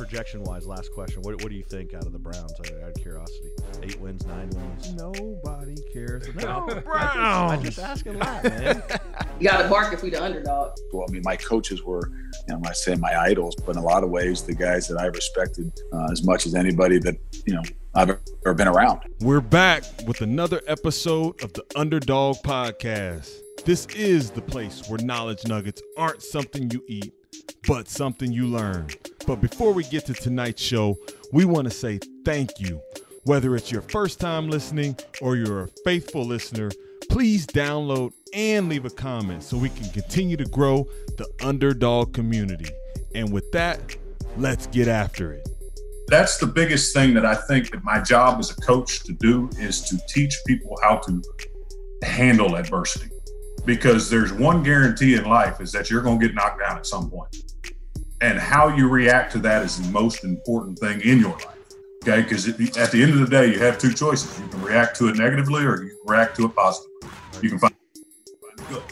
projection wise, last question. What, what do you think out of the Browns? Out of curiosity, eight wins, nine wins. Nobody cares No, about Browns. I'm just asking that, man. You got to bark if we the underdog. Well, I mean, my coaches were, you know, I say my idols, but in a lot of ways, the guys that I respected uh, as much as anybody that, you know, I've ever been around. We're back with another episode of the Underdog Podcast. This is the place where knowledge nuggets aren't something you eat, but something you learn. But before we get to tonight's show, we want to say thank you. Whether it's your first time listening or you're a faithful listener, please download and leave a comment so we can continue to grow the underdog community. And with that, let's get after it. that's the biggest thing that I think that my job as a coach to do is to teach people how to handle adversity. Because there's one guarantee in life is that you're going to get knocked down at some point. And how you react to that is the most important thing in your life. Okay, because at the end of the day, you have two choices. You can react to it negatively or you can react to it positively. You can find, good.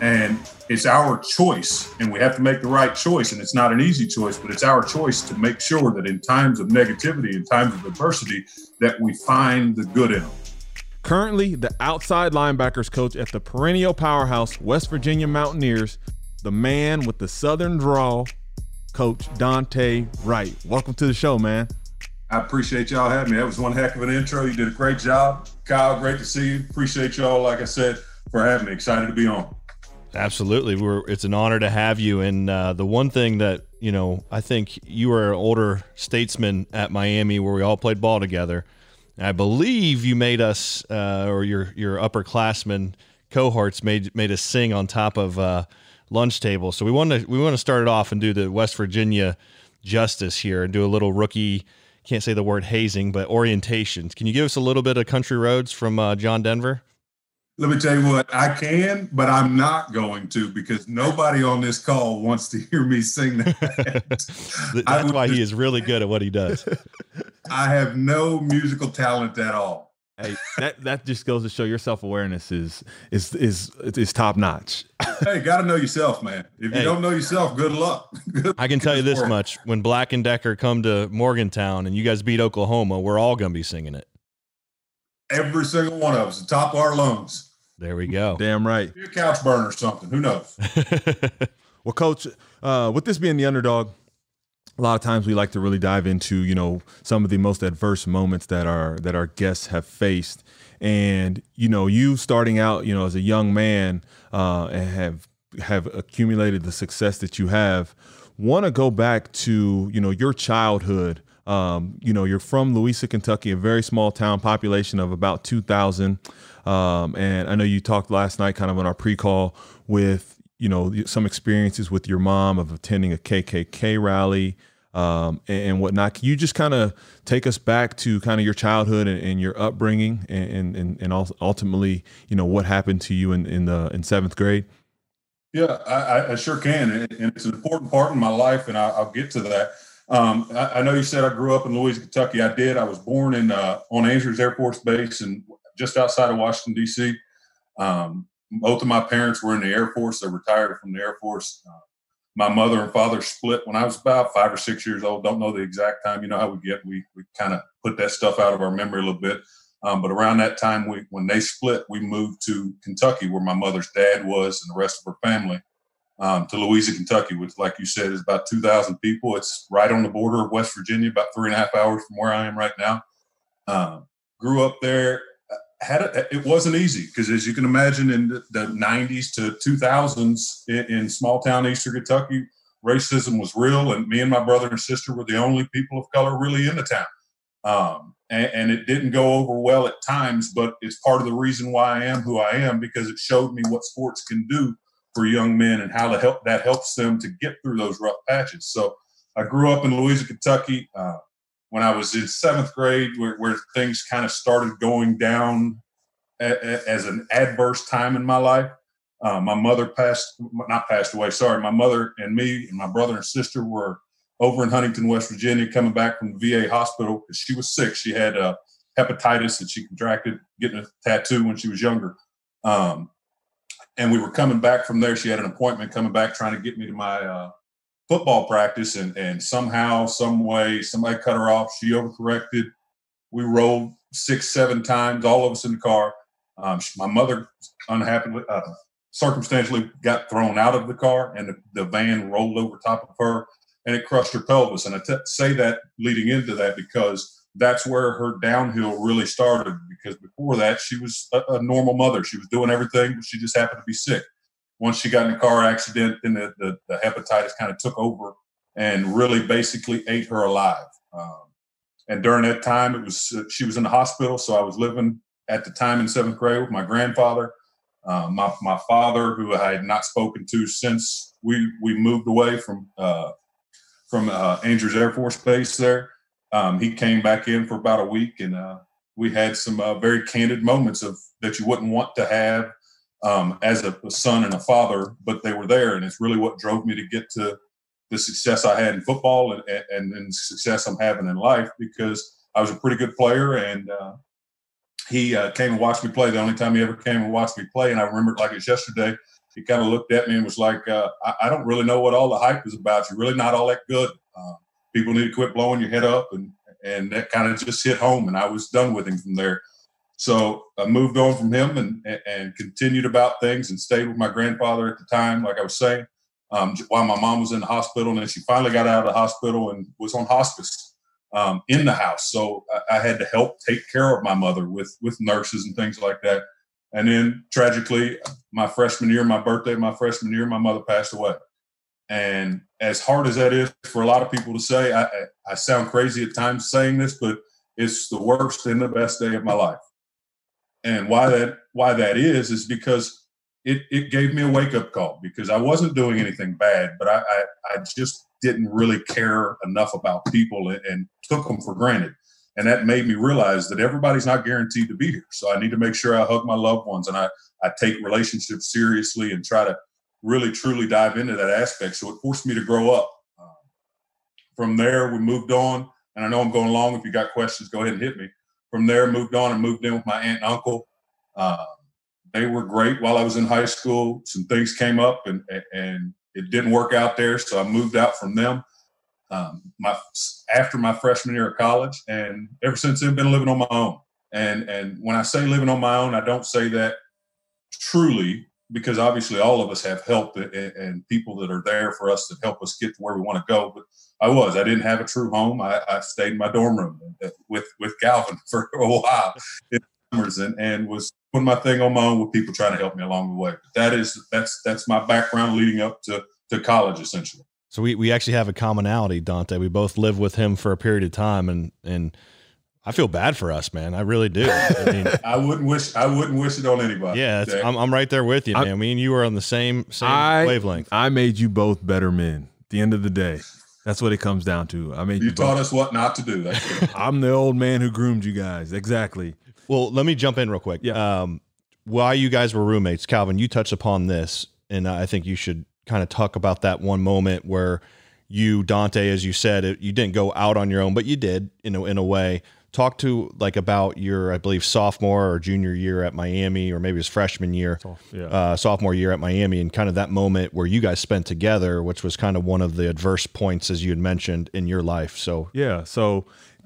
And it's our choice, and we have to make the right choice. And it's not an easy choice, but it's our choice to make sure that in times of negativity, in times of adversity, that we find the good in them. Currently, the outside linebackers coach at the perennial powerhouse West Virginia Mountaineers, the man with the southern drawl, Coach Dontae Wright. Welcome to the show, man. I appreciate y'all having me. That was one heck of an intro. You did a great job. Kyle, great to see you. Appreciate y'all, like I said, for having me. Excited to be on. Absolutely, we're it's an honor to have you. And uh, the one thing that you know, I think you were an older statesman at Miami, where we all played ball together. And I believe you made us, uh, or your your upperclassmen cohorts made made us sing on top of uh, lunch table. So we want to we want to start it off and do the West Virginia justice here and do a little rookie. Can't say the word hazing, but orientations. Can you give us a little bit of country roads from uh, John Denver? Let me tell you what, I can, but I'm not going to because nobody on this call wants to hear me sing that. That's why he is really good at what he does. I have no musical talent at all. Hey, that that just goes to show your self awareness is is is is top notch. hey, got to know yourself, man. If you don't know yourself, good luck. Good I can tell you this world. much: when Black and Decker come to Morgantown and you guys beat Oklahoma, we're all gonna be singing it. Every single one of us, the top of our lungs. There we go. Damn right. Be a couch burner or something. Who knows? Well, coach, uh, with this being the underdog, a lot of times we like to really dive into you know some of the most adverse moments that our that our guests have faced, and you know you starting out you know as a young man uh, and have have accumulated the success that you have. Want to go back to you know your childhood. Um, you know, you're from Louisa, Kentucky, a very small town, population of about 2,000. Um, and I know you talked last night, kind of on our pre-call, with you know some experiences with your mom of attending a KKK rally um, and, and whatnot. Can you just kind of take us back to kind of your childhood and, and your upbringing, and and and ultimately, you know, what happened to you in in the in seventh grade? Yeah, I, I- sure can, and it's an important part in my life, and I, I'll get to that. Um, I, I know you said I grew up in Louisa, Kentucky. I did. I was born in uh, on Andrews Air Force Base and just outside of Washington D.C. Um, both of my parents were in the Air Force. They retired from the Air Force. Uh, my mother and father split when I was about five or six years old. Don't know the exact time. You know how we get. We we kind of put that stuff out of our memory a little bit. Um, but around that time, we when they split, we moved to Kentucky, where my mother's dad was, and the rest of her family, um, to Louisa, Kentucky, which, like you said, is about two thousand people. It's right on the border of West Virginia, about three and a half hours from where I am right now. Um, grew up there. Had a, it wasn't easy because, as you can imagine, in the, the '90s to 2000s in, in small town Eastern Kentucky, racism was real, and me and my brother and sister were the only people of color really in the town. Um, and, and it didn't go over well at times, but it's part of the reason why I am who I am because it showed me what sports can do for young men and how to help that helps them to get through those rough patches. So I grew up in Louisa, Kentucky. Uh, when I was in seventh grade, where, where things kind of started going down a, a, as an adverse time in my life. Uh, my mother passed, not passed away. Sorry, my mother and me and my brother and sister were over in Huntington, West Virginia, coming back from the VA hospital because she was sick. She had uh, hepatitis that she contracted getting a tattoo when she was younger. Um, and we were coming back from there. She had an appointment coming back, trying to get me to my uh, football practice, and and somehow, some way, somebody cut her off. She overcorrected. We rolled six, seven times, all of us in the car. Um, my mother, unhappily, uh, circumstantially, got thrown out of the car, and the, the, van rolled over top of her, and it crushed her pelvis. And I t- say that leading into that because that's where her downhill really started. Because before that, she was a, a normal mother; she was doing everything, but she just happened to be sick. Once she got in a car accident, then the, the, the hepatitis kind of took over and really basically ate her alive. Um, and during that time, it was uh, she was in the hospital, so I was living at the time in seventh grade with my grandfather. Uh, my my father, who I had not spoken to since we we moved away from uh, from uh, Andrews Air Force Base. There, um, he came back in for about a week, and uh, we had some uh, very candid moments of that you wouldn't want to have um, as a, a, son and a father, but they were there, and it's really what drove me to get to the success I had in football and, and, and success I'm having in life because I was a pretty good player and uh, he uh, came and watched me play. The only time he ever came and watched me play, and I remember it like it's yesterday. He kind of looked at me and was like, uh, I, I, don't really know what all the hype is about. You're really not all that good. Uh, people need to quit blowing your head up." And and that kind of just hit home. And I was done with him from there. So I moved on from him and and continued about things and stayed with my grandfather at the time, like I was saying um, while my mom was in the hospital. And then she finally got out of the hospital and was on hospice um, in the house. So I, I, had to help take care of my mother with with nurses and things like that. And then tragically, my freshman year, my birthday, my freshman year, my mother passed away. And as hard as that is for a lot of people to say, I, I sound crazy at times saying this, but it's the worst and the best day of my life. And why that why that is is because it, it gave me a wake up call because I wasn't doing anything bad, but I, I, I just didn't really care enough about people and, and, took them for granted. And that made me realize that everybody's not guaranteed to be here. So I need to make sure I hug my loved ones and I, I take relationships seriously and try to really truly dive into that aspect. So it forced me to grow up. Um, from there, we moved on. And I know I'm going long. If you got questions, go ahead and hit me. From there, moved on and moved in with my aunt and uncle. Uh, they were great while I was in high school. Some things came up and and it didn't work out there, so I moved out from them. Um, my after my freshman year of college, and ever since then, been living on my own. And and when I say living on my own, I don't say that truly because obviously all of us have help and, and people that are there for us to help us get to where we want to go. But I was I didn't have a true home. I, I stayed in my dorm room uh, with with Calvin for a while, and and was putting my thing on my own with people trying to help me along the way. But that is that's that's my background leading up to to college essentially. So we, we actually have a commonality, Dontae. We both lived with him for a period of time and and I feel bad for us, man. I really do. I mean, I wouldn't wish I wouldn't wish it on anybody. Yeah, I'm, I'm right there with you, man. I, me and you were on the same same I, wavelength. I made you both better men. At the end of the day, that's what it comes down to. I mean, you, you taught both. us what not to do. I'm the old man who groomed you guys. Exactly. Well, let me jump in real quick. Yeah. Um, while you guys were roommates, Calvin, you touched upon this, and I think you should kind of talk about that one moment where you, Dontae, as you said, it, you didn't go out on your own, but you did in a, in a way. Talk to like about your, I believe, sophomore or junior year at Miami, or maybe his freshman year, yeah. uh, sophomore year at Miami, and kind of that moment where you guys spent together, which was kind of one of the adverse points, as you had mentioned, in your life. So yeah, so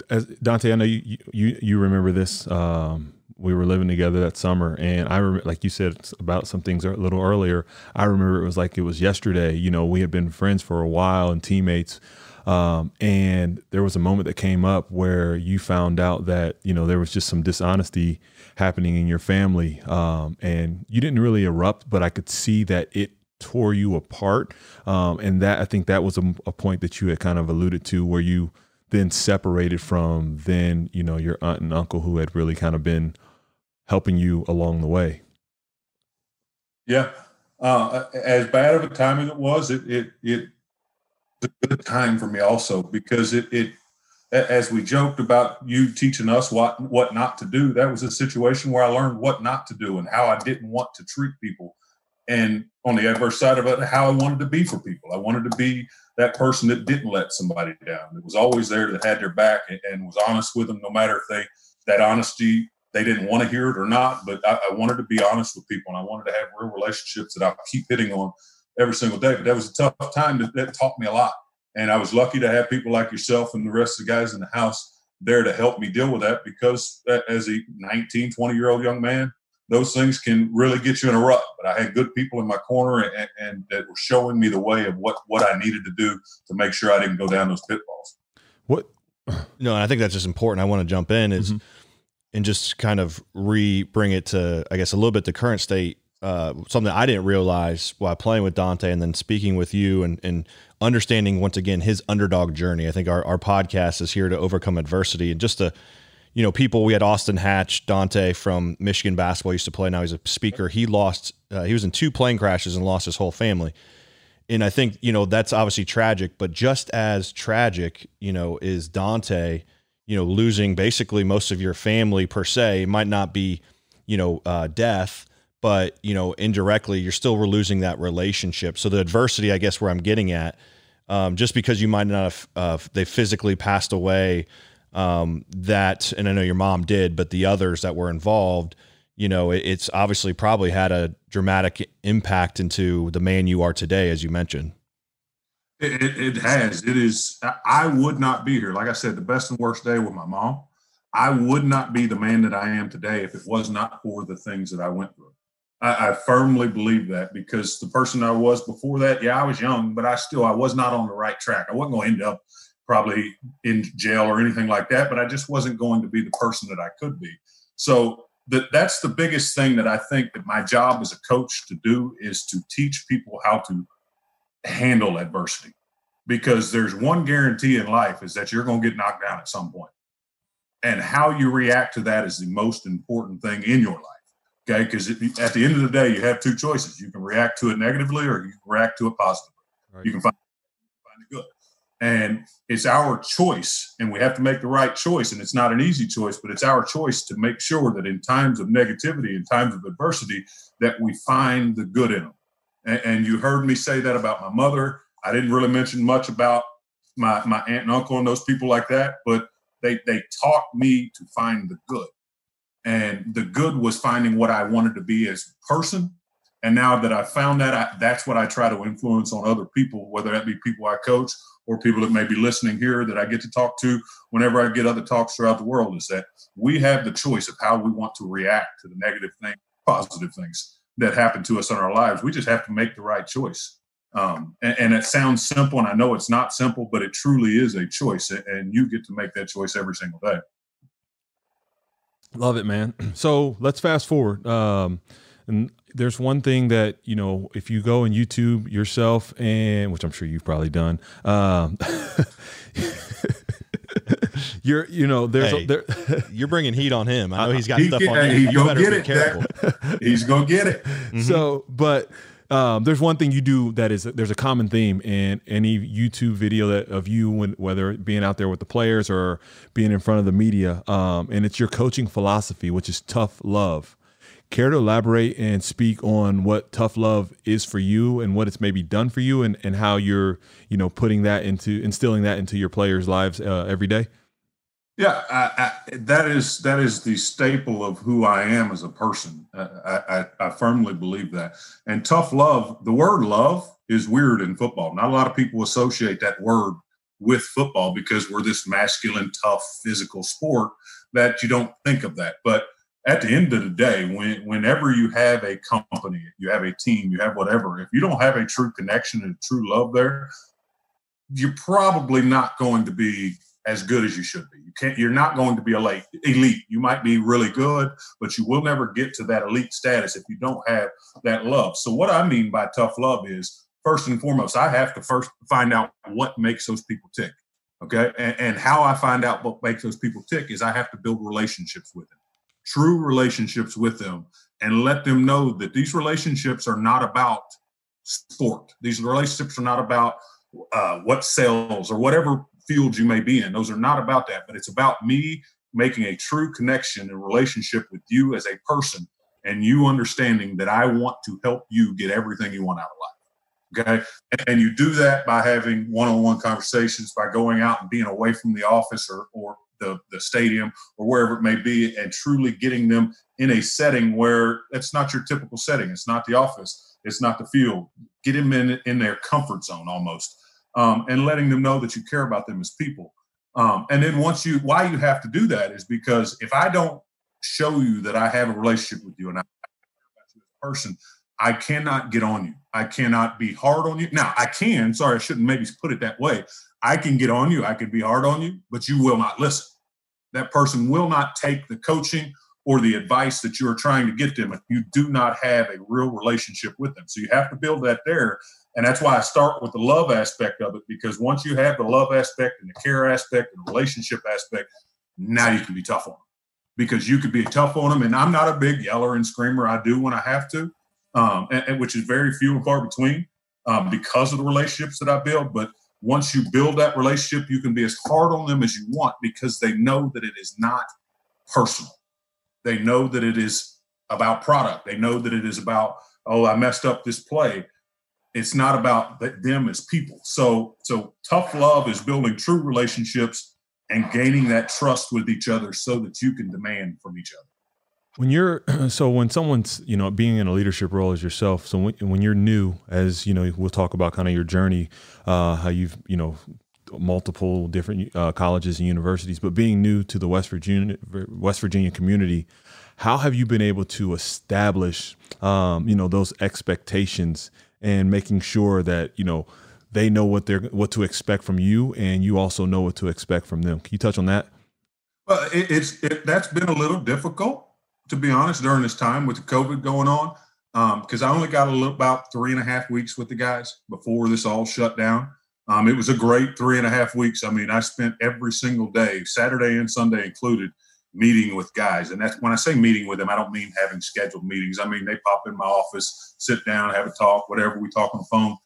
as Dontae, I know you you you remember this. Um, we were living together that summer, and I remember, like you said about some things a little earlier. I remember it was like it was yesterday. You know, we had been friends for a while and teammates. Um, and there was a moment that came up where you found out that you know there was just some dishonesty happening in your family, um, and you didn't really erupt, but I could see that it tore you apart. Um, and that I think that was a, a point that you had kind of alluded to, where you then separated from then you know your aunt and uncle who had really kind of been helping you along the way yeah uh, as bad of a time as it was it it it good time for me also because it it as we joked about you teaching us what what not to do that was a situation where i learned what not to do and how i didn't want to treat people and on the adverse side of it how i wanted to be for people i wanted to be that person that didn't let somebody down. That was always there, that had their back, and, and was honest with them, no matter if they that honesty they didn't want to hear it or not. But I, I, wanted to be honest with people, and I wanted to have real relationships that I'll keep hitting on. Every single day. But that was a tough time that, that taught me a lot. And I was lucky to have people like yourself and the rest of the guys in the house there to help me deal with that because as a 19, 20 year old young man, those things can really get you in a rut. But I had good people in my corner and, and, that were showing me the way of what, what I needed to do to make sure I didn't go down those pitfalls. What? No, and I think that's just important. I want to jump in is mm-hmm. and just kind of re bring it to, I guess, a little bit the current state. Uh, something I didn't realize while playing with Dontae and then speaking with you and, and understanding once again his underdog journey. I think our, our podcast is here to overcome adversity and just to, you know, people. We had Austin Hatch, Dontae from Michigan basketball used to play. Now he's a speaker. He lost. Uh, he was in two plane crashes and lost his whole family. And I think you know that's obviously tragic, but just as tragic, you know, is Dontae. You know, losing basically most of your family per se it might not be, you know, uh, death, but you know indirectly you're still losing that relationship. So the adversity i guess where i'm getting at um, just because you might not have uh, they physically passed away um, that and i know your mom did but the others that were involved you know it, it's obviously probably had a dramatic impact into the man you are today as you mentioned. It, it has. It is i would not be here. Like i said the best and worst day with my mom. I would not be the man that i am today if it was not for the things that i went through I, I, firmly believe that because the person I was before that, yeah, I was young, but I still I was not on the right track. I wasn't going to end up probably in jail or anything like that, but I just wasn't going to be the person that I could be. So that that's the biggest thing that I think that my job as a coach to do is to teach people how to handle adversity. Because there's one guarantee in life is that you're going to get knocked down at some point. And how you react to that is the most important thing in your life. Okay, because at the end of the day, you have two choices. You can react to it negatively, or you can react to it positively. Right. You can find, find it good, and it's our choice, and we have to make the right choice. And it's not an easy choice, but it's our choice to make sure that in times of negativity, in times of adversity, that we find the good in them. And, and you heard me say that about my mother. I didn't really mention much about my my aunt and uncle and those people like that, but they they taught me to find the good and the good was finding what I wanted to be as a person. And now that I found that, I, that's what I try to influence on other people, whether that be people I coach or people that may be listening here that I get to talk to whenever I get other talks throughout the world. Is that we have the choice of how we want to react to the negative things, positive things that happen to us in our lives. We just have to make the right choice. Um, and, and, it sounds simple, and I know it's not simple, but it truly is a choice, and you get to make that choice every single day. Love it, man. So let's fast forward. Um, and there's one thing that you know, if you go and YouTube yourself, and which I'm sure you've probably done, um, you're you know there's hey, a, there, you're bringing heat on him. I know he's got he stuff on you. He's gonna get it. He's gonna get it. Mm-hmm. So, but um, there's one thing you do that is there's a common theme in any YouTube video that of you when whether being out there with the players or being in front of the media, um, and it's your coaching philosophy, which is tough love. Care to elaborate and speak on what tough love is for you and what it's maybe done for you, and, and how you're you know putting that into instilling that into your players' lives uh, every day. Yeah, I, I, that is that is the staple of who I am as a person. I, I, firmly believe that. And tough love, the word love is weird in football. Not a lot of people associate that word with football because we're this masculine, tough, physical sport that you don't think of that. But at the end of the day, when, whenever you have a company, you have a team, you have whatever, if you don't have a true connection and true love there, you're probably not going to be as good as you should be. You can't. You're not going to be elite. Elite. You might be really good, but you will never get to that elite status if you don't have that love. So what I mean by tough love is first and foremost, I have to first find out what makes those people tick. Okay, and, and how I find out what makes those people tick is I have to build relationships with them, true relationships with them, and let them know that these relationships are not about sport. These relationships are not about uh, what sells or whatever fields you may be in. Those are not about that, but it's about me making a true connection and relationship with you as a person and you understanding that I want to help you get everything you want out of life. Okay. And you do that by having one on one conversations, by going out and being away from the office or, or the, the stadium or wherever it may be, and truly getting them in a setting where it's not your typical setting. It's not the office. It's not the field. Get them in in their comfort zone almost, um, and letting them know that you care about them as people. Um, and then once you, why you have to do that is because if I don't show you that I have a relationship with you and I person, I cannot get on you. I cannot be hard on you. Now I can. Sorry, I shouldn't maybe put it that way. I can get on you. I can be hard on you, but you will not listen. That person will not take the coaching or the advice that you are trying to get them if you do not have a real relationship with them. So you have to build that there. And that's why I start with the love aspect of it, because once you have the love aspect and the care aspect and the relationship aspect, now you can be tough on them. Because you could be tough on them. And I'm not a big yeller and screamer. I do when I have to, um, and, and, which is very few and far between um, because of the relationships that I build. But once you build that relationship, you can be as hard on them as you want because they know that it is not personal. They know that it is about product. They know that it is about, oh, I messed up this play. It's not about them as people. So, so tough love is building true relationships and gaining that trust with each other so that you can demand from each other. When you're so when someone's you know being in a leadership role as yourself, so when, when you're new, as you know, we'll talk about kind of your journey, uh, how you've you know multiple different uh, colleges and universities, but being new to the West Virginia West Virginia community, how have you been able to establish um, you know those expectations and making sure that you know they know what they're what to expect from you, and you also know what to expect from them? Can you touch on that? Well, it, it's it, that's been a little difficult to be honest during this time with the COVID going on because um, I only got a little, about three and a half weeks with the guys before this all shut down. Um, it was a great three and a half weeks. I mean, I spent every single day, Saturday and Sunday included, meeting with guys. And that's when I say meeting with them, I don't mean having scheduled meetings. I mean, they pop in my office, sit down, have a talk, whatever. We talk on the phone.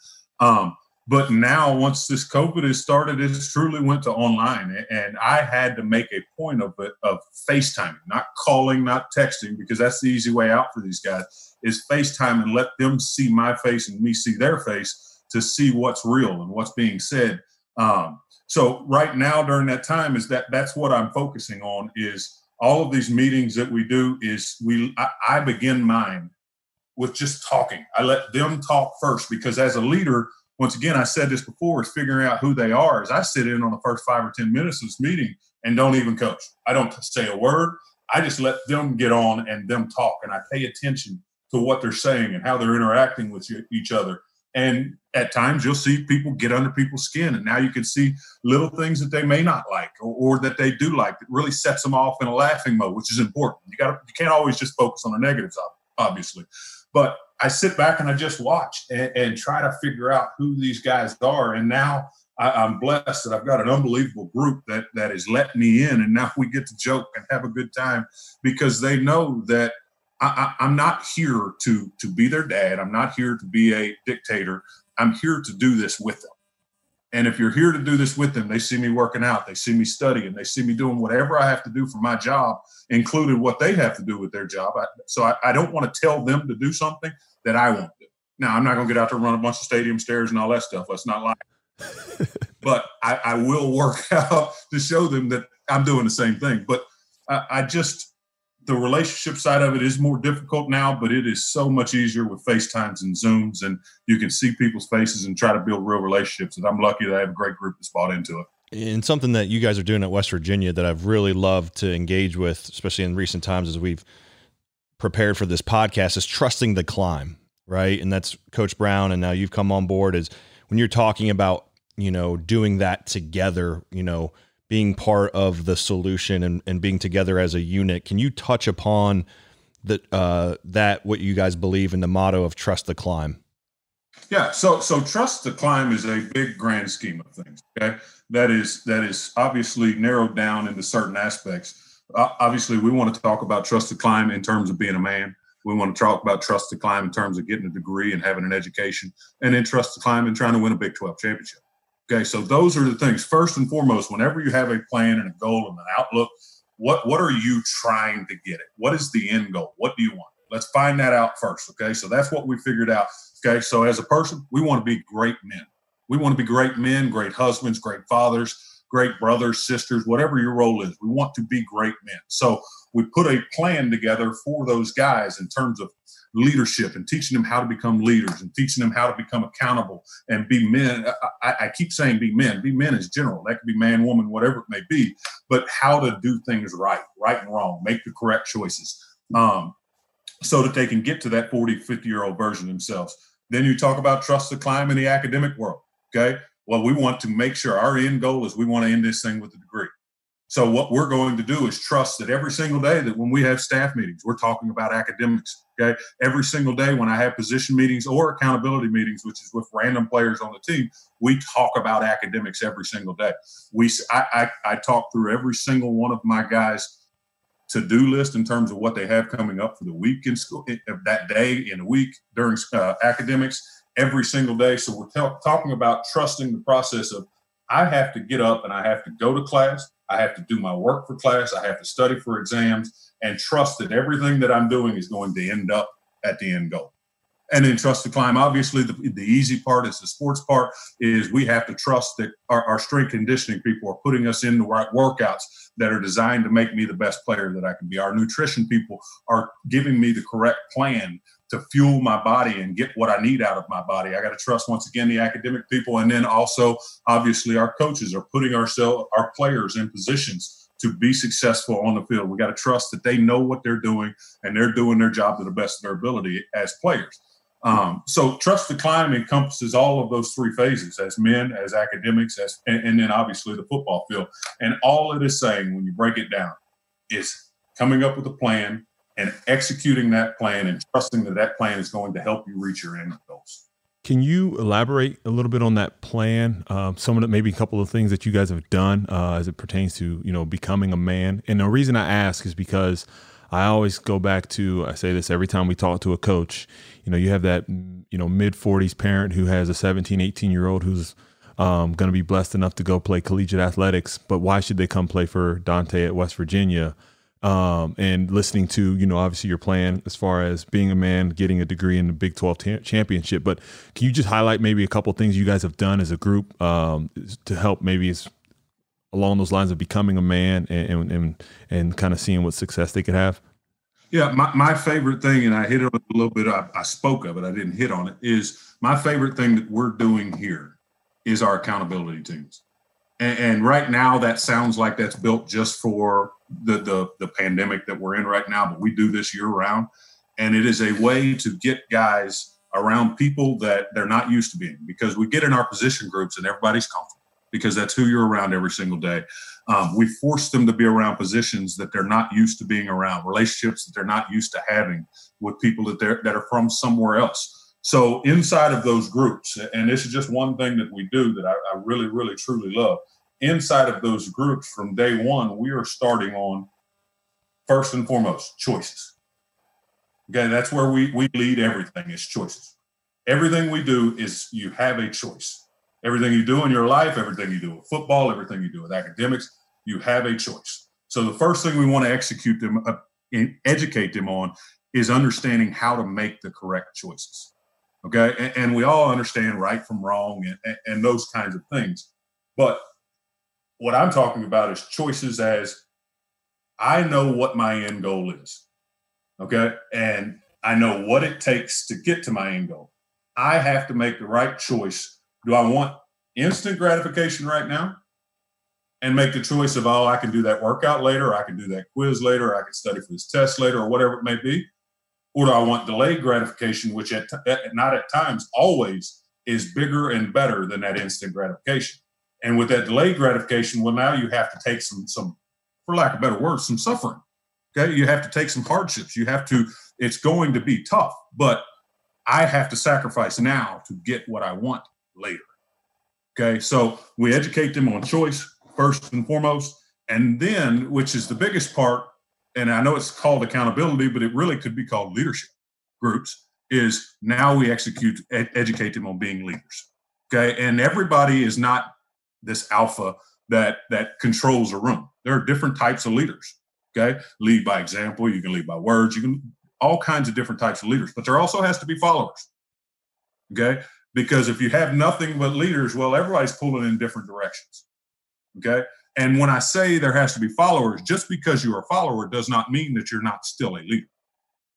Um, but now, once this COVID has started, it truly went to online. And I had to make a point of it, of FaceTiming, not calling, not texting, because that's the easy way out for these guys is FaceTime and let them see my face and me see their face to see what's real and what's being said. Um, so right now during that time is that that's what I'm focusing on is all of these meetings that we do is we I, I begin mine with just talking. I let them talk first because as a leader, once again, I said this before, is figuring out who they are. As I sit in on the first five or ten minutes of this meeting and don't even coach. I don't say a word. I just let them get on and them talk, and I pay attention to what they're saying and how they're interacting with each other. And at times you'll see people get under people's skin, and now you can see little things that they may not like or, or that they do like that really sets them off in a laughing mode, which is important. You got you can't always just focus on the negatives, obviously, but I sit back and I just watch and, and try to figure out who these guys are. And now I, am blessed that I've got an unbelievable group that that is letting me in, and now we get to joke and have a good time because they know that I, am not here to to be their dad. I'm not here to be a dictator. I'm here to do this with them. And if you're here to do this with them, they see me working out, they see me studying, they see me doing whatever I have to do for my job, including what they have to do with their job. I, so I, I don't want to tell them to do something that I won't do. Now, I'm not going to get out there and run a bunch of stadium stairs and all that stuff. Let's not lie. but I, I, will work out to show them that I'm doing the same thing. But I, I just, the relationship side of it is more difficult now, but it is so much easier with FaceTimes and Zooms, and you can see people's faces and try to build real relationships. And I'm lucky that I have a great group that's bought into it. And something that you guys are doing at West Virginia that I've really loved to engage with, especially in recent times as we've prepared for this podcast, is trusting the climb, right? And that's Coach Brown, and now you've come on board. Is when you're talking about you know doing that together, you know being part of the solution and, and being together as a unit. Can you touch upon that uh, that what you guys believe in the motto of trust the climb? Yeah, so so trust the climb is a big grand scheme of things. Okay, that is that is obviously narrowed down into certain aspects. Uh, obviously, we want to talk about trust the climb in terms of being a man. We want to talk about trust the climb in terms of getting a degree and having an education, and then trust the climb and trying to win a Big 12 championship. Okay, so those are the things. First and foremost, whenever you have a plan and a goal and an outlook, what what are you trying to get it? What is the end goal? What do you want? Let's find that out first. Okay, so that's what we figured out. Okay, so as a person, we want to be great men. We want to be great men, great husbands, great fathers, great brothers, sisters, whatever your role is. We want to be great men. So we put a plan together for those guys in terms of leadership and teaching them how to become leaders and teaching them how to become accountable and be men. I, I keep saying be men. Be men is general. That could be man, woman, whatever it may be. But how to do things right, right and wrong, make the correct choices, um, so that they can get to that 40, 50 year old version themselves. Then you talk about trust the climb in the academic world. Okay. Well, we want to make sure our end goal is we want to end this thing with a degree. So what we're going to do is trust that every single day that when we have staff meetings, we're talking about academics. Okay. Every single day when I have position meetings or accountability meetings, which is with random players on the team, we talk about academics every single day. We I, I, I talk through every single one of my guys to-do list in terms of what they have coming up for the week in school that day in a week during uh, academics every single day. So we're t- talking about trusting the process of I have to get up and I have to go to class. I have to do my work for class. I have to study for exams and trust that everything that I'm doing is going to end up at the end goal. And then trust to climb. Obviously, the, the easy part is the sports part is we have to trust that our, our strength conditioning people are putting us in the right workouts that are designed to make me the best player that I can be. Our nutrition people are giving me the correct plan to fuel my body and get what I need out of my body. I got to trust once again the academic people, and then also obviously our coaches are putting ourselves our players in positions to be successful on the field. We got to trust that they know what they're doing and they're doing their job to the best of their ability as players. Um, so trust the climb encompasses all of those three phases as men, as academics, as and, and then obviously the football field. And all it is saying when you break it down is coming up with a plan, and executing that plan and trusting that that plan is going to help you reach your end goals. Can you elaborate a little bit on that plan? Um, some of the maybe a couple of things that you guys have done uh, as it pertains to you know becoming a man. And the reason I ask is because I always go back to I say this every time we talk to a coach. You know, you have that you know mid 40s parent who has a 17, 18 year old who's um, going to be blessed enough to go play collegiate athletics, but why should they come play for Dontae at West Virginia? Um, and listening to you know obviously your plan as far as being a man, getting a degree in the Big Twelve t- championship. But can you just highlight maybe a couple things you guys have done as a group um, to help maybe along those lines of becoming a man and and and, and kind of seeing what success they could have? Yeah, my, my favorite thing, and I hit it a little bit. I, I spoke of it. I didn't hit on it. Is my favorite thing that we're doing here is our accountability teams. And, and, right now, that sounds like that's built just for the, the the pandemic that we're in right now. But we do this year round, and it is a way to get guys around people that they're not used to being because we get in our position groups and everybody's comfortable because that's who you're around every single day. Um, we force them to be around positions that they're not used to being around, relationships that they're not used to having with people that they're that are from somewhere else. So inside of those groups, and this is just one thing that we do that I, I really, really, truly love. Inside of those groups from day one, we are starting on first and foremost choices. Okay, that's where we we lead everything is choices. Everything we do is you have a choice. Everything you do in your life, everything you do with football, everything you do with academics, you have a choice. So the first thing we want to execute them, uh, educate them on, is understanding how to make the correct choices. Okay. And, and we all understand right from wrong and, and those kinds of things. But what I'm talking about is choices as I know what my end goal is. Okay. And I know what it takes to get to my end goal. I have to make the right choice. Do I want instant gratification right now? And make the choice of, oh, I can do that workout later, I can do that quiz later, I can study for this test later, or whatever it may be or do I want delayed gratification, which at, at, not at times always is bigger and better than that instant gratification? And with that delayed gratification, well, now you have to take some some, for lack of better words, some suffering. Okay, you have to take some hardships. You have to. It's going to be tough, but I have to sacrifice now to get what I want later. Okay, so we educate them on choice first and foremost, and then, which is the biggest part, and I know it's called accountability, but it really could be called leadership groups, is now we execute, ed- educate them on being leaders. Okay. And everybody is not this alpha that that controls a room. There are different types of leaders. Okay. Lead by example, you can lead by words, you can all kinds of different types of leaders, but there also has to be followers. Okay. Because if you have nothing but leaders, well, everybody's pulling in different directions. Okay. And when I say there has to be followers, just because you're a follower does not mean that you're not still a leader.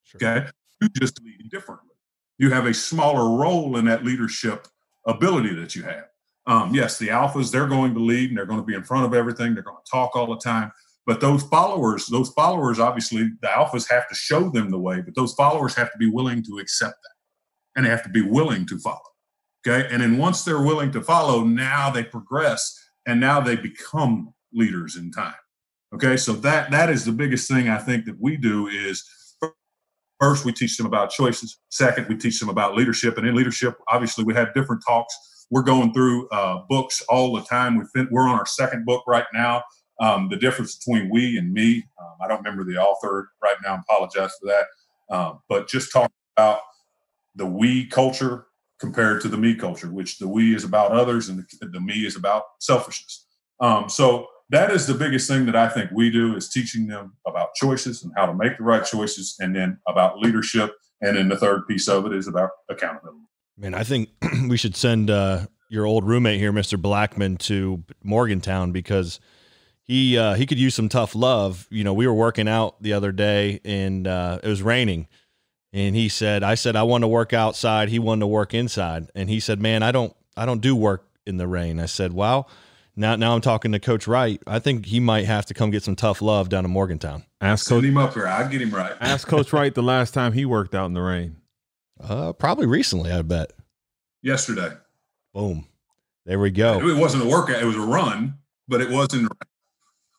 Sure. Okay. You just lead differently. You have a smaller role in that leadership ability that you have. Um, yes, the alphas, they're going to lead and they're going to be in front of everything. They're going to talk all the time. But those followers, those followers, obviously, the alphas have to show them the way, but those followers have to be willing to accept that and they have to be willing to follow. Okay. And then once they're willing to follow, now they progress and now they become leaders in time. Okay. So that that is the biggest thing I think that we do is first we teach them about choices. Second, we teach them about leadership. And in leadership, obviously, we have different talks. We're going through uh, books all the time. We we're on our second book right now um, the difference between we and me. Um, I don't remember the author right now. I apologize for that. Um, but just talk about the we culture compared to the me culture, which the we is about others and the, the me is about selfishness. Um, so that is the biggest thing that I think we do is teaching them about choices and how to make the right choices, and then about leadership. And then the third piece of it is about accountability. Man, I think we should send uh, your old roommate here, Mr. Blackman, to Morgantown because – he uh, he could use some tough love. You know, we were working out the other day and uh, it was raining, and he said, "I said I want to work outside. He wanted to work inside." And he said, "Man, I don't I don't do work in the rain." I said, "Well." Now, now I'm talking to Coach Wright. I think he might have to come get some tough love down in Morgantown. Ask Coach him up here. I'll get him right. Ask Coach Wright the last time he worked out in the rain. Uh, probably recently, I bet. Yesterday. Boom. There we go. It wasn't a workout; it was a run, but it was in the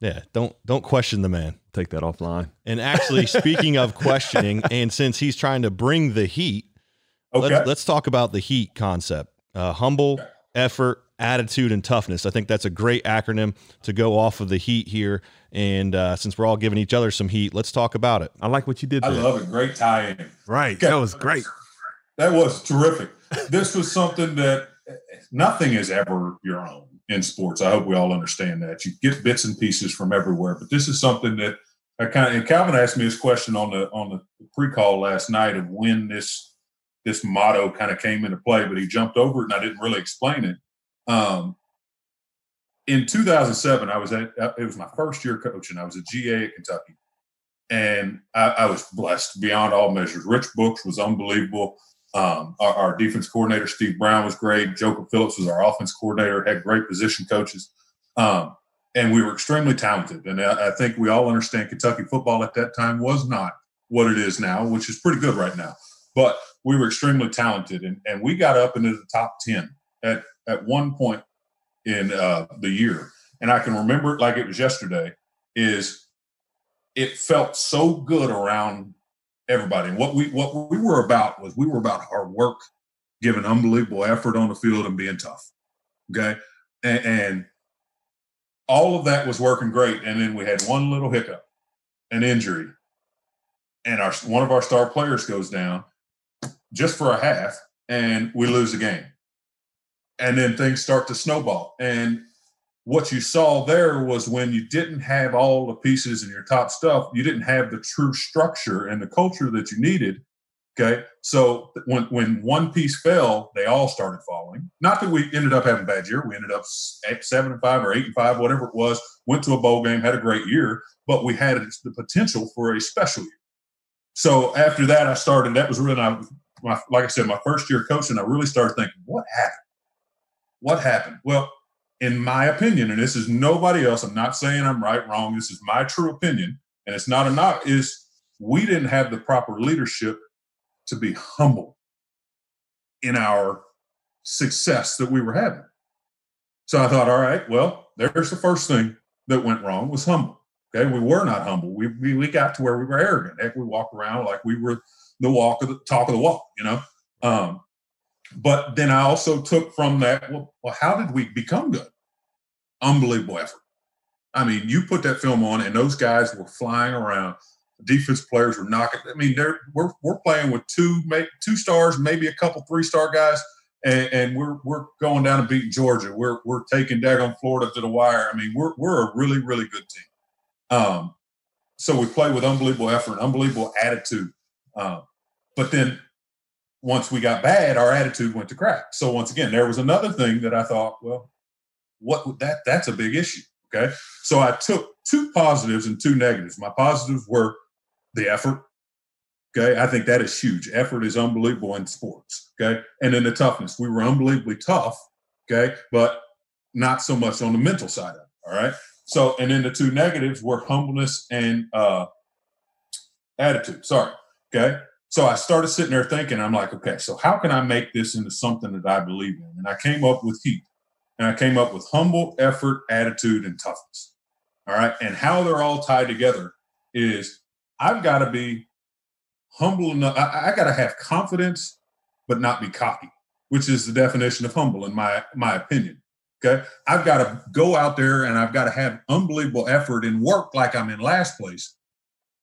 yeah, don't don't question the man. Take that offline. And actually, speaking of questioning, and since he's trying to bring the heat, okay. let's, let's talk about the heat concept. Uh, humble, effort, attitude, and toughness. I think that's a great acronym to go off of the heat here. And uh, since we're all giving each other some heat, let's talk about it. I like what you did. There. I love it. Great tie-in. Right. Okay. That was great. That was terrific. this was something that nothing is ever your own in sports. I hope we all understand that. You get bits and pieces from everywhere, but this is something that I kind of and Calvin asked me this question on the on the pre-call last night of when this this motto kind of came into play, but he jumped over it and I didn't really explain it. Um, in 2007, I was at it was my first year coaching. I was a GA at Kentucky, and I, I was blessed beyond all measures. Rich Brooks was unbelievable. Um, our, our, defense coordinator, Steve Brown, was great. Joker Phillips was our offense coordinator, had great position coaches. Um, and we were extremely talented. And I, I, think we all understand Kentucky football at that time was not what it is now, which is pretty good right now. But we were extremely talented. And, and we got up into the top 10 at, at one point in uh, the year. And I can remember it like it was yesterday, is it felt so good around everybody. And what we what we were about was we were about hard work, giving unbelievable effort on the field and being tough. Okay. And, and all of that was working great. And then we had one little hiccup, an injury. And our one of our star players goes down just for a half, and we lose the game. And then things start to snowball. And what you saw there was when you didn't have all the pieces and your top stuff, you didn't have the true structure and the culture that you needed. Okay. So when, when one piece fell, they all started falling. Not that we ended up having a bad year. We ended up eight, seven and five or eight and five, whatever it was, went to a bowl game, had a great year, but we had the potential for a special year. So after that, I started, that was really, my, like I said, my first year coaching, I really started thinking, what happened? What happened? Well, in my opinion, and this is nobody else, I'm not saying I'm right, wrong. This is my true opinion, and it's not a knock, is we didn't have the proper leadership to be humble in our success that we were having. So I thought, all right, well, there's the first thing that went wrong was humble. Okay, we were not humble. We, we, we got to where we were arrogant. Heck, we walked around like we were the walk of the talk of the walk, you know. Um, but then I also took from that, well, well, how did we become good? Unbelievable effort. I mean, you put that film on, and those guys were flying around. Defense players were knocking. I mean, they're we're we're playing with two two stars, maybe a couple three star guys, and, and, we're we're going down and beating Georgia. We're we're taking Dagon Florida to the wire. I mean, we're we're a really really good team. Um, so we play with unbelievable effort, unbelievable attitude. Um, but then once we got bad, our attitude went to crap. So once again, there was another thing that I thought, well, what that that's a big issue. Okay. So I took two positives and two negatives. My positives were the effort Okay. I think that is huge. Effort is unbelievable in sports. Okay. And then the toughness. We were unbelievably tough. Okay. But not so much on the mental side of it. All right. So, and then the two negatives were humbleness and uh, attitude. Sorry. Okay. So I started sitting there thinking, I'm like, okay, so how can I make this into something that I believe in? And I came up with heat and I came up with humble, effort, attitude, and toughness. All right. And how they're all tied together is I've got to be humble enough. I, I got to have confidence, but not be cocky, which is the definition of humble, in my my opinion. Okay, I've got to go out there and I've got to have unbelievable effort and work like I'm in last place,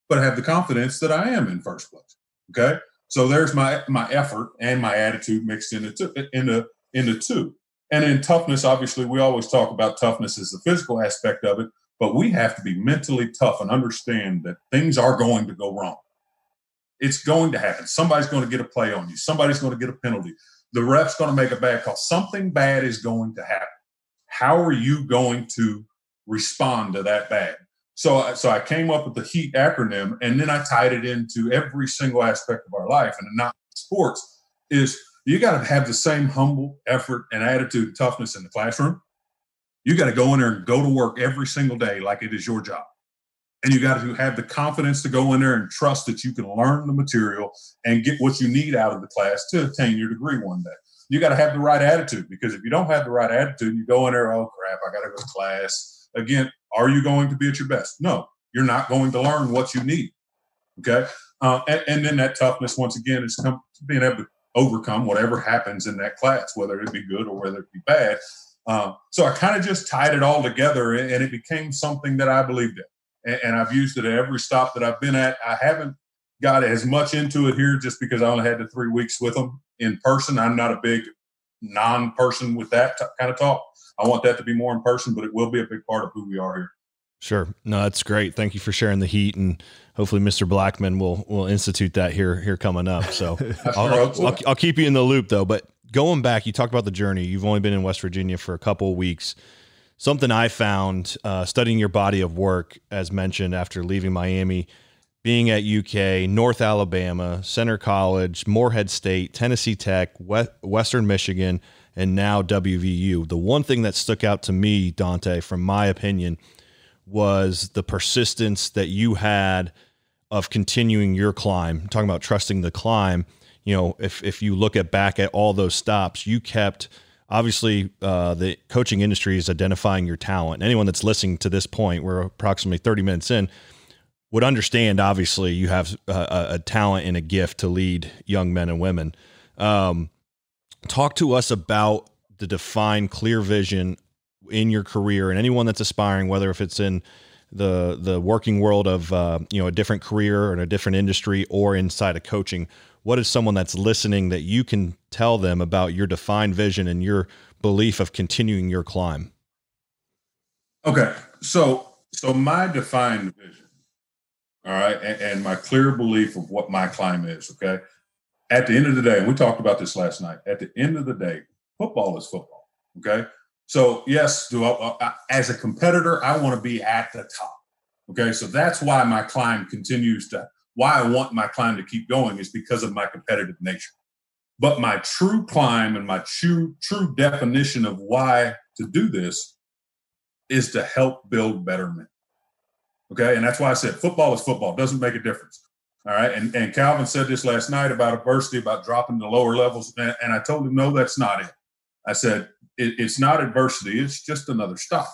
but have the confidence that I am in first place. Okay, so there's my my effort and my attitude mixed into two, into into two. And in toughness, obviously, we always talk about toughness as the physical aspect of it, but we have to be mentally tough and understand that things are going to go wrong. It's going to happen. Somebody's going to get a play on you. Somebody's going to get a penalty. The ref's going to make a bad call. Something bad is going to happen. How are you going to respond to that bad? So, so I came up with the HEAT acronym, and then I tied it into every single aspect of our life, and not sports. Is you got to have the same humble effort and attitude and toughness in the classroom. You got to go in there and go to work every single day like it is your job and you got to have the confidence to go in there and trust that you can learn the material and get what you need out of the class to attain your degree one day. You got to have the right attitude because if you don't have the right attitude, you go in there, oh crap, I got to go to class. Again, are you going to be at your best? No, you're not going to learn what you need. Okay. Uh, and, and, then that toughness, once again, is come, being able to overcome whatever happens in that class, whether it be good or whether it be bad. Uh, so I kind of just tied it all together and it became something that I believed in and, and I've used it at every stop that I've been at. I haven't got as much into it here just because I only had the three weeks with them in person. I'm not a big non-person with that t- kind of talk. I want that to be more in person, but it will be a big part of who we are here. Sure. No, that's great. Thank you for sharing the heat, and hopefully, Mr. Blackman will will institute that here here coming up. So I'll, I'll, I'll, I'll, keep you in the loop though. But going back, you talked about the journey. You've only been in West Virginia for a couple of weeks something I found uh, studying your body of work, as mentioned after leaving Miami, being at UK, North Alabama, Centre College, Morehead State, Tennessee Tech, Western Michigan, and now WVU. The one thing that stuck out to me, Dontae, from my opinion, was the persistence that you had of continuing your climb. I'm talking about trusting the climb. You know, if if you look at back at all those stops, you kept – obviously uh, the coaching industry is identifying your talent. Anyone that's listening to this point, we're approximately 30 minutes in, would understand. Obviously, you have a, a talent and a gift to lead young men and women. Um, talk to us about the defined, clear vision in your career, and anyone that's aspiring, whether if it's in the the working world of uh, you know a different career and a different industry, or inside of coaching what is someone that's listening that you can tell them about your defined vision and your belief of continuing your climb? Okay. So, so my defined vision, all right, and, and my clear belief of what my climb is, okay. At the end of the day, and we talked about this last night, at the end of the day, football is football, okay. So, yes, do I, uh, I, as a competitor, I want to be at the top. Okay. So that's why my climb continues to why I want my climb to keep going is because of my competitive nature. But my true climb and my true true definition of why to do this is to help build better men. Okay, and that's why I said football is football. Doesn't make a difference. All right, and and Calvin said this last night about adversity, about dropping to lower levels, and, and I told him no, that's not it. I said it, it's not adversity; it's just another stop.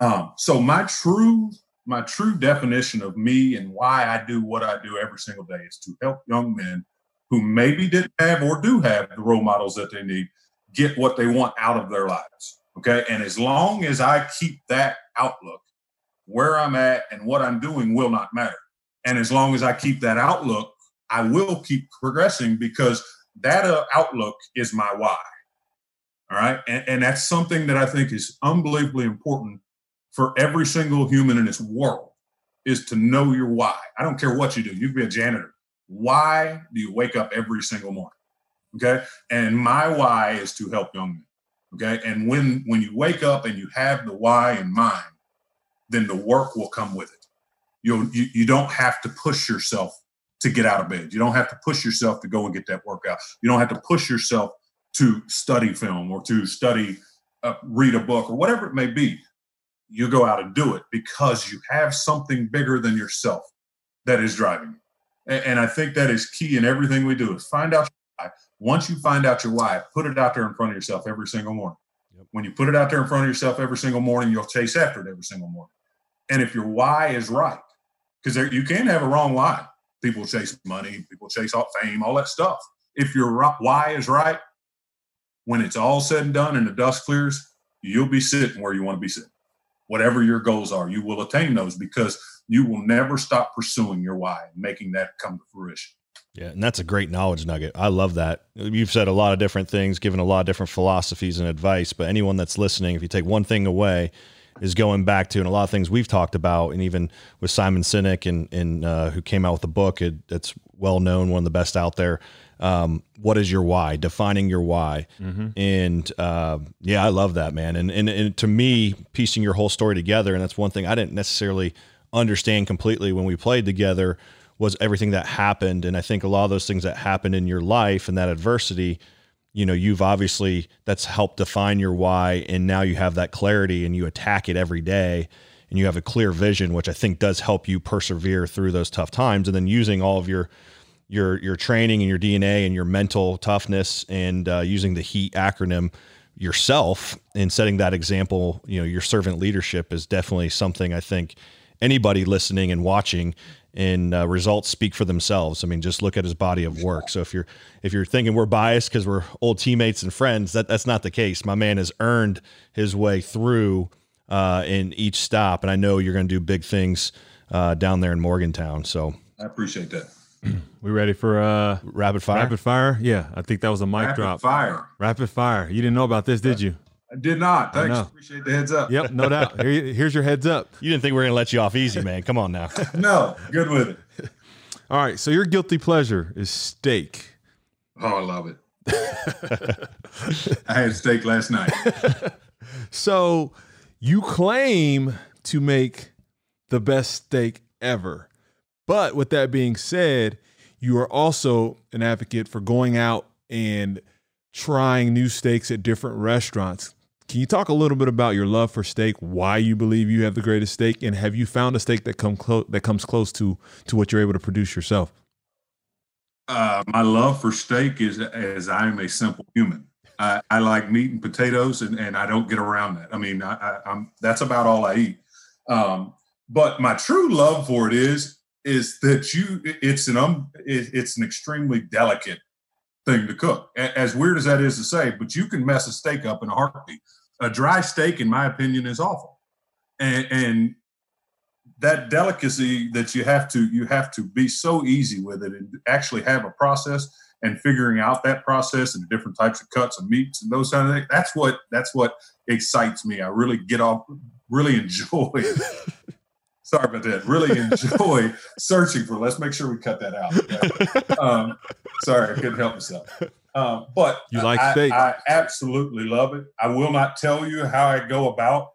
Um, so my true my true definition of me and why I do what I do every single day is to help young men who maybe didn't have or do have the role models that they need get what they want out of their lives. Okay. And as long as I keep that outlook, where I'm at and what I'm doing will not matter. And as long as I keep that outlook, I will keep progressing because that uh, outlook is my why. All right. And, and that's something that I think is unbelievably important for every single human in this world is to know your why. I don't care what you do. You can be a janitor. Why do you wake up every single morning? Okay. And my why is to help young men. Okay. And when when you wake up and you have the why in mind, then the work will come with it. You'll, you you don't have to push yourself to get out of bed. You don't have to push yourself to go and get that workout. You don't have to push yourself to study film or to study, uh, read a book or whatever it may be. You go out and do it because you have something bigger than yourself that is driving you. And, and I think that is key in everything we do is find out why. Once you find out your why, put it out there in front of yourself every single morning. When you put it out there in front of yourself every single morning, you'll chase after it every single morning. And if your why is right, because you can have a wrong why. People chase money, people chase all fame, all that stuff. If your why is right, when it's all said and done and the dust clears, you'll be sitting where you want to be sitting. Whatever your goals are, you will attain those because you will never stop pursuing your why and making that come to fruition. Yeah, and that's a great knowledge nugget. I love that. You've said a lot of different things, given a lot of different philosophies and advice, but anyone that's listening, if you take one thing away, is going back to and a lot of things we've talked about, and even with Simon Sinek and and uh, who came out with a book it, that's well known, one of the best out there. Um, what is your why? Defining your why, mm-hmm. and uh, yeah, I love that man. And, and and to me, piecing your whole story together, and that's one thing I didn't necessarily understand completely when we played together was everything that happened. And I think a lot of those things that happened in your life and that adversity you know you've obviously that's helped define your why and now you have that clarity and you attack it every day and you have a clear vision which i think does help you persevere through those tough times. And then using all of your your your training and your dna and your mental toughness and uh, using the heat acronym yourself and setting that example you know your servant leadership is definitely something i think anybody listening and watching and uh, results speak for themselves. I mean, just look at his body of work. So if you're if you're thinking we're biased because we're old teammates and friends, that that's not the case. My man has earned his way through uh, in each stop, and I know you're going to do big things uh, down there in Morgantown. So I appreciate that. we ready for uh rapid fire? Rapid fire? Yeah, I think that was a mic rapid drop. Fire. Rapid fire. You didn't know about this, did you? I did not. Thanks. Appreciate the heads up. Yep, no doubt. Here, here's your heads up. You didn't think we were going to let you off easy, man. Come on now. no, good with it. All right. So your guilty pleasure is steak. Oh, I love it. I had steak last night. so you claim to make the best steak ever. But with that being said, you are also an advocate for going out and trying new steaks at different restaurants. Can you talk a little bit about your love for steak, why you believe you have the greatest steak, and have you found a steak that come close that comes close to to what you're able to produce yourself? Uh, my love for steak is as I am a simple human. I, I, like meat and potatoes, and, and I don't get around that. I mean, I, am that's about all I eat. Um, but my true love for it is is that you it's an um, it, it's an extremely delicate thing to cook. As weird as that is to say, but you can mess a steak up in a heartbeat. A dry steak, in my opinion, is awful, and, and that delicacy that you have to you have to be so easy with it and actually have a process and figuring out that process and the different types of cuts of meats and those kind of things. That's what that's what excites me. I really get off, really enjoy sorry about that. Really enjoy searching for. Let's make sure we cut that out. Um, sorry, I couldn't help myself. Um, but you like I, steak? I absolutely love it. I will not tell you how I go about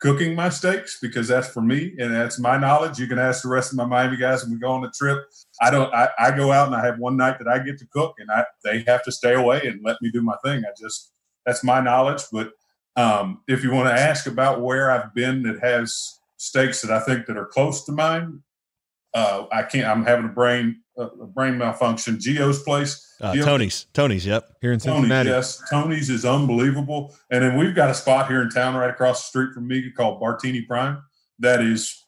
cooking my steaks because that's for me and that's my knowledge. You can ask the rest of my Miami guys when we go on the trip. I don't. I, I go out and I have one night that I get to cook, and I they have to stay away and let me do my thing. I just that's my knowledge. But um, if you want to ask about where I've been that has steaks that I think that are close to mine. Uh, I can't. I'm having a brain a brain malfunction. Geo's place. Uh, Tony's. Tony's. Yep. Here in Cincinnati. Tony's, yes. Tony's is unbelievable. And then we've got a spot here in town right across the street from me called Bartini Prime. That is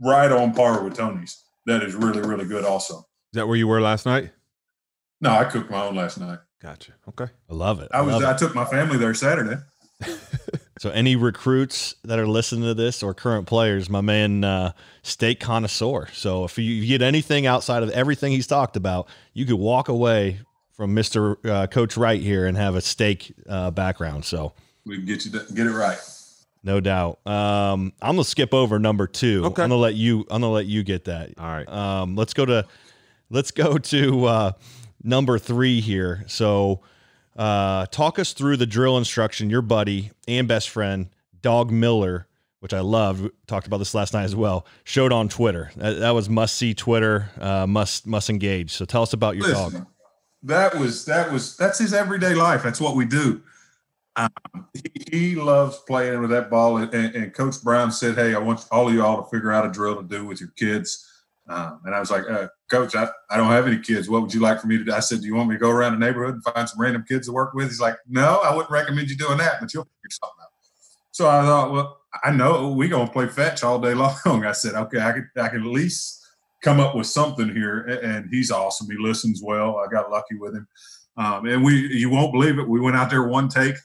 right on par with Tony's. That is really really good. Also. Is that where you were last night? No, I cooked my own last night. Gotcha. Okay. I love it. I, was. I took my family there Saturday. So any recruits that are listening to this or current players, my man, uh, steak connoisseur. So if you get anything outside of everything he's talked about, you could walk away from Mister uh, Coach Wright here and have a steak uh, background. So we can get you to, get it right. No doubt. Um, I'm gonna skip over number two. Okay. I'm gonna let you. I'm gonna let you get that. All right. Um, let's go to let's go to uh, number three here. So uh, talk us through the drill instruction your buddy and best friend, Dog Miller, which I loved. We talked about this last night as well. Showed on Twitter. That, that was must see Twitter. Uh, must must engage. So tell us about your Listen, dog. That was that was that's his everyday life. That's what we do. Um, he, he loves playing with that ball. And, and Coach Brown said, "Hey, I want all of y'all to figure out a drill to do with your kids." Um, and I was like, uh, Coach, I, I don't have any kids. What would you like for me to do? I said, Do you want me to go around the neighborhood and find some random kids to work with? He's like, No, I wouldn't recommend you doing that, but you'll figure something out. So I thought, Well, I know we're gonna play fetch all day long. I said, Okay, I can I can at least come up with something here. And he's awesome. He listens well. I got lucky with him. Um, and we, you won't believe it. We went out there one take,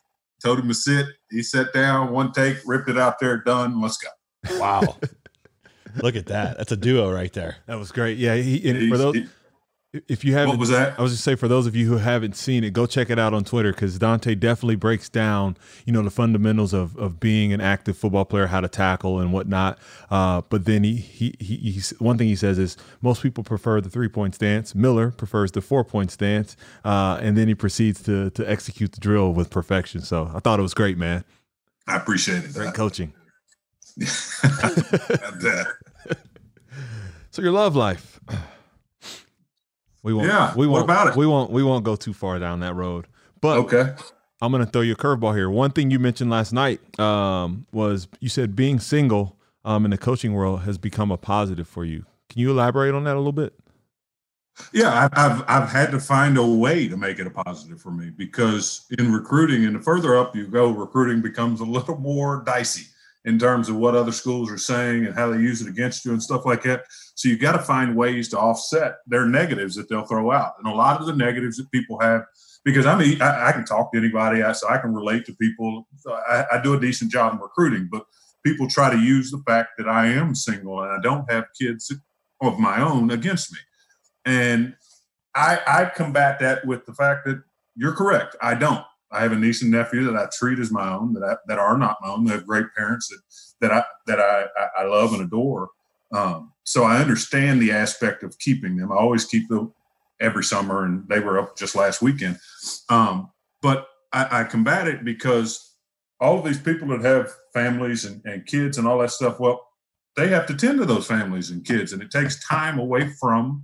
told him to sit. He sat down, one take, ripped it out there, done. Let's go. Wow. Look at that. That's a duo right there. That was great. Yeah, he, and for those if you haven't what was that? I was just say for those of you who haven't seen it, go check it out on Twitter because Dontae definitely breaks down, you know, the fundamentals of of being an active football player, how to tackle and whatnot. Uh, but then he, he he he's one thing he says is most people prefer the three point stance. Miller prefers the four point stance, uh, and then he proceeds to to execute the drill with perfection. So I thought it was great, man. I appreciate it. Great coaching. So your love life. We won't. Yeah, We won't. about it? We won't. We won't go too far down that road. But okay. I'm going to throw you a curveball here. One thing you mentioned last night um, was you said being single um, in the coaching world has become a positive for you. Can you elaborate on that a little bit? Yeah, I've I've had to find a way to make it a positive for me because in recruiting, and the further up you go, recruiting becomes a little more dicey in terms of what other schools are saying and how they use it against you and stuff like that. So you've got to find ways to offset their negatives that they'll throw out, and a lot of the negatives that people have. Because I mean, I, I can talk to anybody, I, so I can relate to people. I, I do a decent job in recruiting, but people try to use the fact that I am single and I don't have kids of my own against me. And I, I combat that with the fact that you're correct. I don't. I have a niece and nephew that I treat as my own, that I, that are not my own. They have great parents that that I that I, I- love and adore. Um, so I understand the aspect of keeping them. I always keep them every summer, and they were up just last weekend. Um, but I, I combat it because all of these people that have families and, and kids and all that stuff, well, they have to tend to those families and kids, and it takes time away from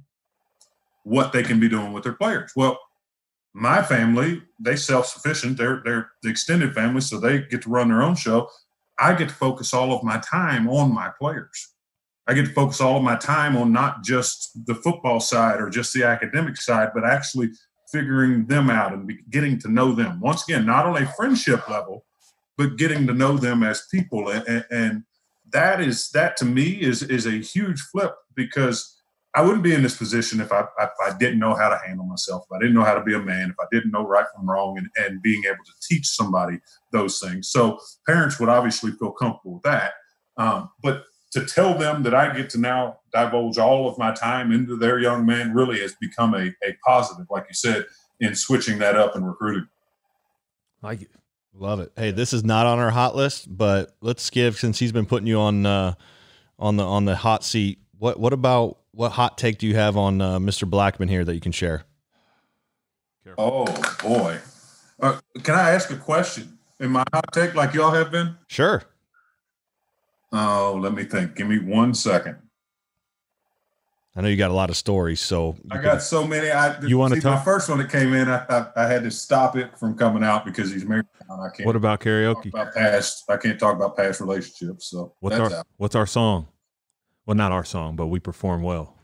what they can be doing with their players. Well, my family, they self-sufficient. They're they're the extended family, so they get to run their own show. I get to focus all of my time on my players. I get to focus all of my time on not just the football side or just the academic side, but actually figuring them out and getting to know them. Once again, not on a friendship level, but getting to know them as people. And, and, and that is that to me is is a huge flip because I wouldn't be in this position if I, if I didn't know how to handle myself, if I didn't know how to be a man, if I didn't know right from wrong, and, and being able to teach somebody those things. So parents would obviously feel comfortable with that. Um, but to tell them that I get to now divulge all of my time into their young man really has become a, a positive, like you said, in switching that up and recruiting. Like it. Love it. Hey, this is not on our hot list, but let's give since he's been putting you on uh, on the on the hot seat. What what about what hot take do you have on uh, Mr. Blackman here that you can share? Oh boy. Uh, can I ask a question? In my hot take like y'all have been? Sure. Oh, let me think. Give me one second. I know you got a lot of stories, so I can- got so many. I You wanna see, my first one that came in. I, I I had to stop it from coming out because he's married. and I can't What about karaoke? about past. I can't talk about past relationships. So What's that's our out. What's our song? Well, not our song, but we perform well.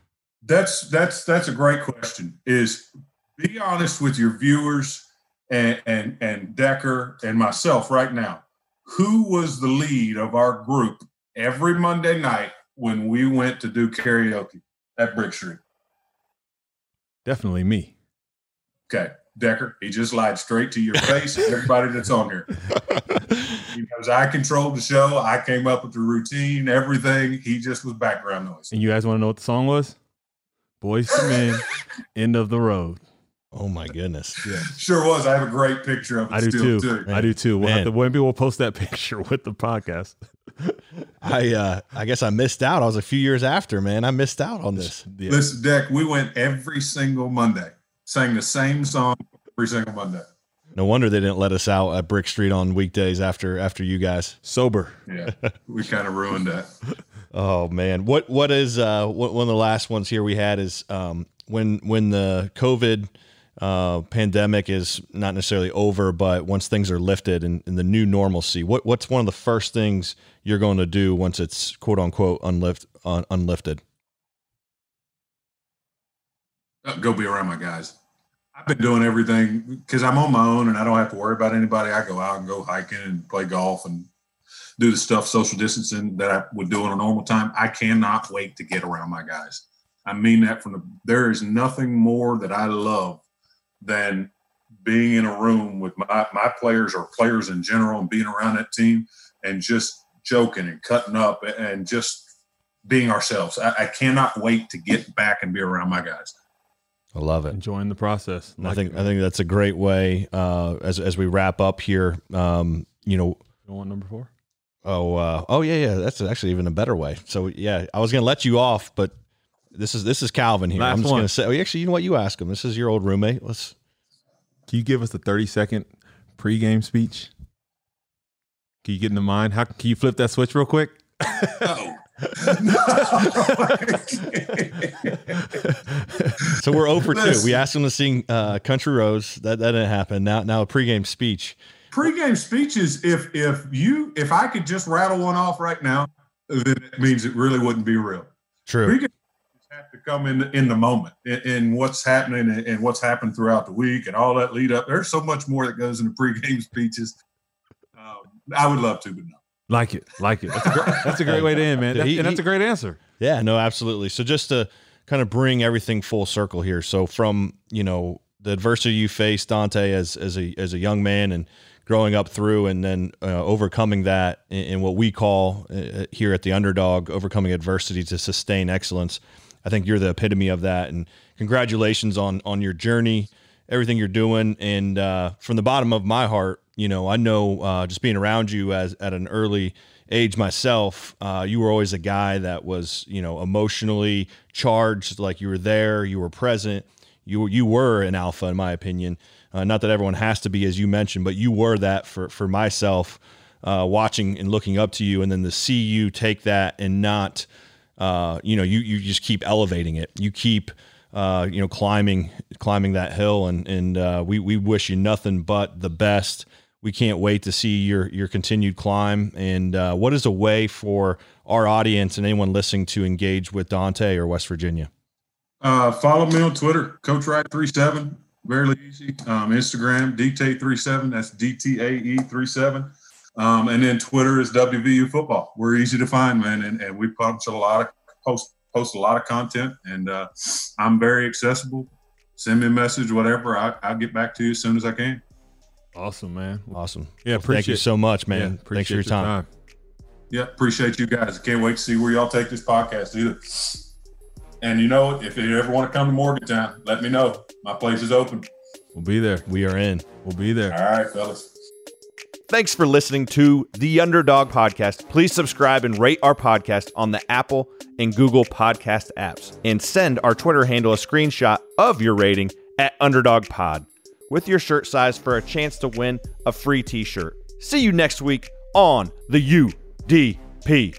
That's that's that's a great question. Is be honest with your viewers and and and Decker and myself right now. Who was the lead of our group every Monday night when we went to do karaoke at Brick Street? Definitely me. Okay, Decker, he just lied straight to your face. Everybody that's on here, he knows I controlled the show. I came up with the routine, everything. He just was background noise. And you guys want to know what the song was? Boyz II Men, End of the Road. oh my goodness. Yeah. Sure was. I have a great picture of it I do still too. too. I do too. We'll have to, maybe we'll post that picture with the podcast. I uh I guess I missed out. I was a few years after, man. I missed out on this. Yeah. Listen, Deck, we went every single Monday, sang the same song every single Monday. No wonder they didn't let us out at Brick Street on weekdays after after you guys. Sober. Yeah, we kind of ruined that. Oh man, what what is uh what, one of the last ones here we had is um when when the COVID uh, pandemic is not necessarily over, but once things are lifted and, and the new normalcy, what what's one of the first things you're going to do once it's quote unquote unlift un, unlifted? Uh, go be around my guys. I've been doing everything because I'm on my own and I don't have to worry about anybody. I go out and go hiking and play golf and do the stuff social distancing that I would do in a normal time. I cannot wait to get around my guys. I mean that from the there is nothing more that I love than being in a room with my, my players or players in general and being around that team and just joking and cutting up and just being ourselves. I, I cannot wait to get back and be around my guys. I love it. Enjoying the process. Like I think it, I think that's a great way uh, as as we wrap up here. Um, you know, you want number four? Oh, uh, oh yeah, yeah. That's actually even a better way. So yeah, I was gonna let you off, but this is this is Calvin here. Last I'm just one. gonna say. Oh, actually, you know what? You ask him. This is your old roommate. Let's. Can you give us a thirty second pregame speech? Can you get in the mind? How can you flip that switch real quick? oh. So we're over two. We asked him to sing uh, "Country Roads." That that didn't happen. Now now a pregame speech. Pregame speeches. If if you if I could just rattle one off right now, then it means it really wouldn't be real. True. Pregame have to come in in the moment in, in what's happening and, and what's happened throughout the week and all that lead up. There's so much more that goes into pregame speeches. Um, I would love to, but no. Like it, like it. That's a great, that's a great way to end, man. That, he, and that's a great answer. Yeah, no, absolutely. So just to kind of bring everything full circle here. So from you know the adversity you faced, Dontae, as as a as a young man, and growing up through, and then uh, overcoming that in, in, what we call uh, here at the underdog, overcoming adversity to sustain excellence. I think you're the epitome of that. And congratulations on on your journey, everything you're doing, and uh, from the bottom of my heart, you know, I know uh, just being around you as at an early age myself, uh, you were always a guy that was, you know, emotionally charged. Like you were there, you were present. You you were an alpha, in my opinion. Uh, not that everyone has to be, as you mentioned, but you were that for for myself. Uh, watching and looking up to you, and then to see you take that and not, uh, you know, you you just keep elevating it. You keep uh, you know, climbing climbing that hill, and and we we wish you nothing but the best we can't wait to see your your continued climb. And uh, what is a way for our audience and anyone listening to engage with Dontae or West Virginia? Uh, follow me on Twitter, Coach Wright 37 Very easy. Um, Instagram, DTAE37. That's DTAE37. Um, and then Twitter is WVU Football. We're easy to find, man, and, and we post a lot of post post a lot of content, and uh, I'm very accessible. Send me a message, whatever. I, I'll get back to you as soon as I can. Awesome, man. Awesome. Yeah, well, thank you so much, man. Yeah, Thanks for your, your time. time. Yeah, appreciate you guys. Can't wait to see where y'all take this podcast either. And you know, if you ever want to come to Morgantown, let me know. My place is open. We'll be there. We are in. We'll be there. All right, fellas. Thanks for listening to the Underdog Podcast. Please subscribe and rate our podcast on the Apple and Google podcast apps. And send our Twitter handle a screenshot of your rating at Underdog Pod with your shirt size for a chance to win a free t shirt. See you next week on the UDP.